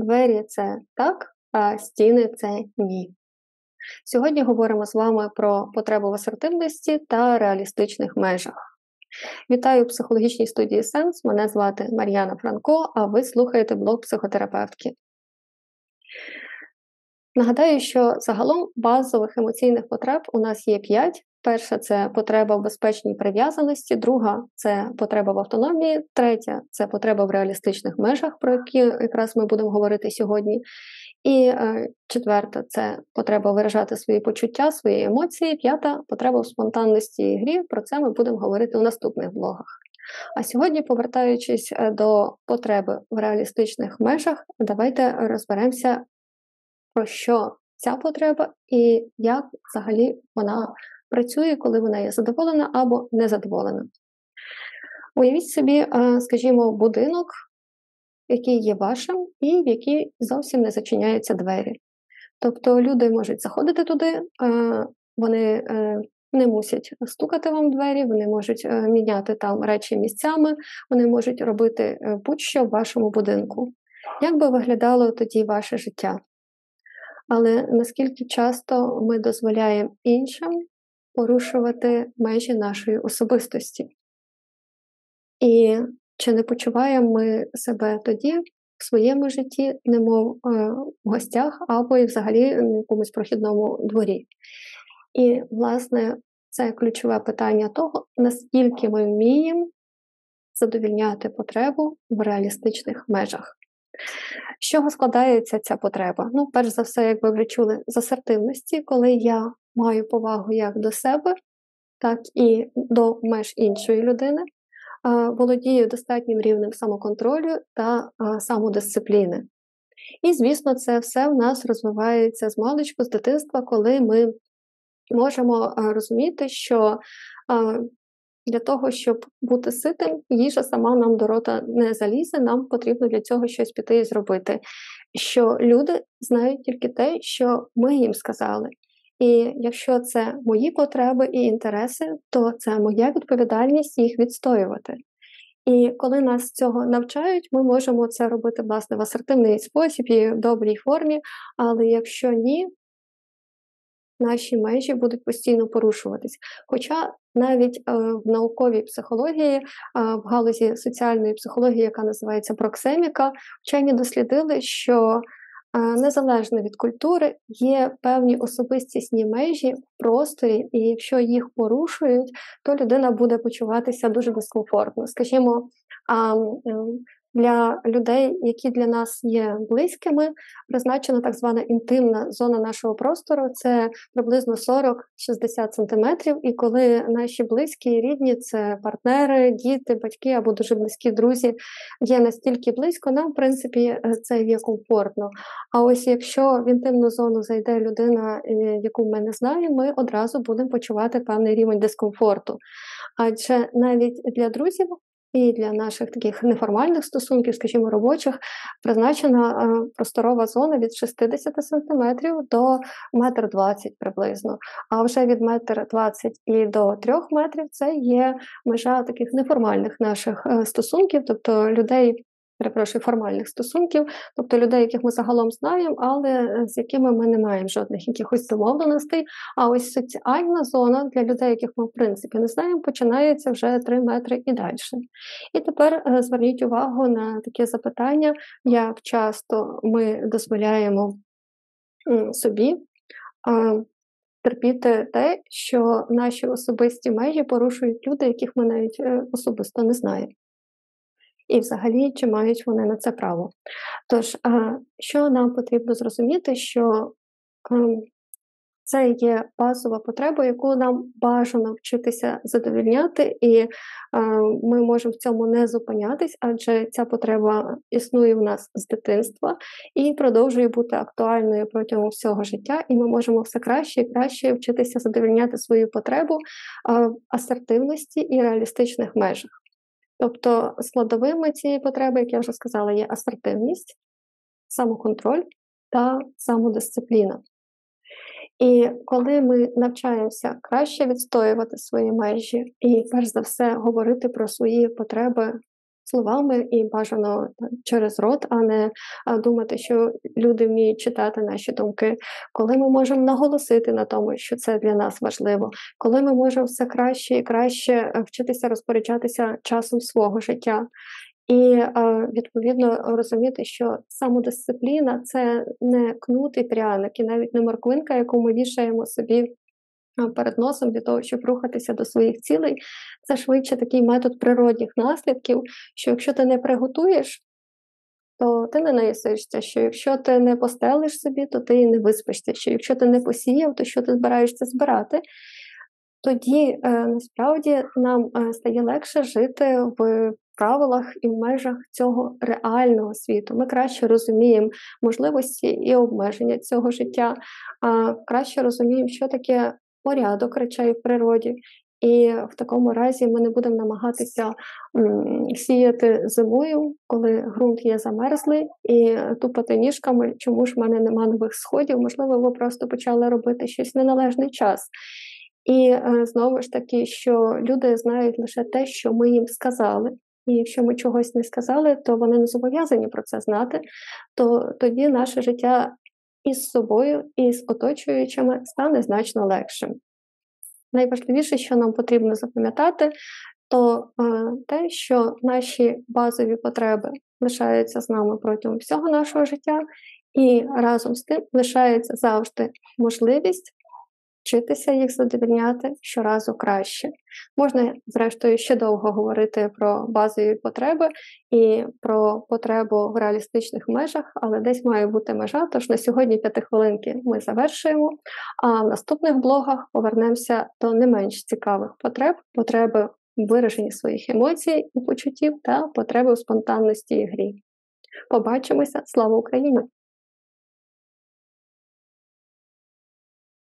двері це так, а стіни це ні. Сьогодні говоримо з вами про потребу в асертивності та реалістичних межах. Вітаю у психологічній студії Сенс. Мене звати Мар'яна Франко, а ви слухаєте блог психотерапевтки. Нагадаю, що загалом базових емоційних потреб у нас є п'ять. Перша це потреба в безпечній прив'язаності, друга це потреба в автономії, третя це потреба в реалістичних межах, про які якраз ми будемо говорити сьогодні. І е, четверта це потреба виражати свої почуття, свої емоції. П'ята потреба в спонтанності і грі. Про це ми будемо говорити у наступних блогах. А сьогодні, повертаючись е, до потреби в реалістичних межах, давайте розберемося, про що ця потреба і як взагалі вона працює, коли вона є задоволена або незадоволена. Уявіть собі, е, скажімо, будинок, який є вашим, і в який зовсім не зачиняються двері. Тобто люди можуть заходити туди, е, вони е, не мусять стукати вам двері, вони можуть міняти там речі місцями, вони можуть робити будь-що в вашому будинку. Як би виглядало тоді ваше життя? Але наскільки часто ми дозволяємо іншим порушувати межі нашої особистості. І чи не почуваємо ми себе тоді в своєму житті, немов е, в гостях, або і взагалі в якомусь прохідному дворі? І, власне, це ключове питання того, наскільки ми вміємо задовільняти потребу в реалістичних межах. З чого складається ця потреба? Ну, перш за все, як ви вже чули, з асертивності, коли я маю повагу як до себе, так і до меж іншої людини, володію достатнім рівнем самоконтролю та самодисципліни. І, звісно, це все в нас розвивається з маличку, з дитинства, коли ми можемо розуміти, що для того, щоб бути ситим, їжа сама нам до рота не залізе, нам потрібно для цього щось піти і зробити. Що люди знають тільки те, що ми їм сказали. І якщо це мої потреби і інтереси, то це моя відповідальність їх відстоювати. І коли нас цього навчають, ми можемо це робити власне в асертивний спосіб і в добрій формі. Але якщо ні, наші межі будуть постійно порушуватись. Хоча навіть е, в науковій психології, е, в галузі соціальної психології, яка називається проксеміка, вчені дослідили, що незалежно від культури, є певні особистісні межі в просторі, і якщо їх порушують, то людина буде почуватися дуже дискомфортно. Скажімо, для людей, які для нас є близькими, призначена так звана інтимна зона нашого простору це приблизно 40-60 см. І коли наші близькі рідні, це партнери, діти, батьки або дуже близькі друзі, є настільки близько, нам в принципі це є комфортно. А ось якщо в інтимну зону зайде людина, е, яку ми не знаємо, ми одразу будемо почувати певний рівень дискомфорту. Адже навіть для друзів і для наших таких неформальних стосунків, скажімо, робочих, призначена е, просторова зона від 60 см до 1,20 м приблизно. А вже від 1,20 м і до 3 метрів це є межа таких неформальних наших е, стосунків, тобто людей перепрошую, формальних стосунків, тобто людей, яких ми загалом знаємо, але е, з якими ми не маємо жодних якихось домовленостей. А ось соціальна зона для людей, яких ми в принципі не знаємо, починається вже 3 метри і далі. І тепер е, зверніть увагу на таке запитання, як часто ми дозволяємо собі. Терпіти те, що наші особисті межі порушують люди, яких ми навіть е, особисто не знаємо і взагалі чи мають вони на це право. Тож, що нам потрібно зрозуміти, що ем, це є базова потреба, яку нам бажано вчитися задовільняти, і е, ми можемо в цьому не зупинятись, адже ця потреба існує в нас з дитинства і продовжує бути актуальною протягом всього життя, і ми можемо все краще і краще вчитися задовільняти свою потребу е, в асертивності і реалістичних межах. Тобто складовими цієї потреби, як я вже сказала, є асертивність, самоконтроль та самодисципліна. І коли ми навчаємося краще відстоювати свої межі і, перш за все, говорити про свої потреби словами і бажано через рот, а не думати, що люди вміють читати наші думки, коли ми можемо наголосити на тому, що це для нас важливо, коли ми можемо все краще і краще е, вчитися розпоряджатися часом свого життя. І відповідно розуміти, що самодисципліна це не кнут пряник, і навіть не морквинка, яку ми вішаємо собі перед носом для того, щоб рухатися до своїх цілей. Це швидше такий метод природних наслідків, що якщо ти не приготуєш, то ти не наїсишся, що якщо ти не постелиш собі, то ти не виспишся, що якщо ти не посіяв, то що ти збираєшся збирати. Тоді е, насправді нам е, стає легше жити в правилах і в межах цього реального світу. Ми краще розуміємо можливості і обмеження цього життя, краще розуміємо, що таке порядок речей в природі. І в такому разі ми не будемо намагатися сіяти зимою, коли ґрунт є замерзлий, і тупати ніжками, чому ж в мене нема нових сходів, можливо, ви просто почали робити щось в неналежний час. І е, знову ж таки, що люди знають лише те, що ми їм сказали. І якщо ми чогось не сказали, то вони не зобов'язані про це знати, то тоді наше життя із собою і з оточуючими стане значно легшим. Найважливіше, що нам потрібно запам'ятати, то е, те, що наші базові потреби лишаються з нами протягом всього нашого життя, і разом з тим лишається завжди можливість вчитися їх задовільняти щоразу краще. Можна, зрештою, ще довго говорити про базові потреби і про потребу в реалістичних межах, але десь має бути межа. Тож на сьогодні п'ятихвилинки ми завершуємо. А в наступних блогах повернемося до не менш цікавих потреб, потреби в вираженні своїх емоцій і почуттів та потреби в спонтанності і грі. Побачимося! Слава Україні!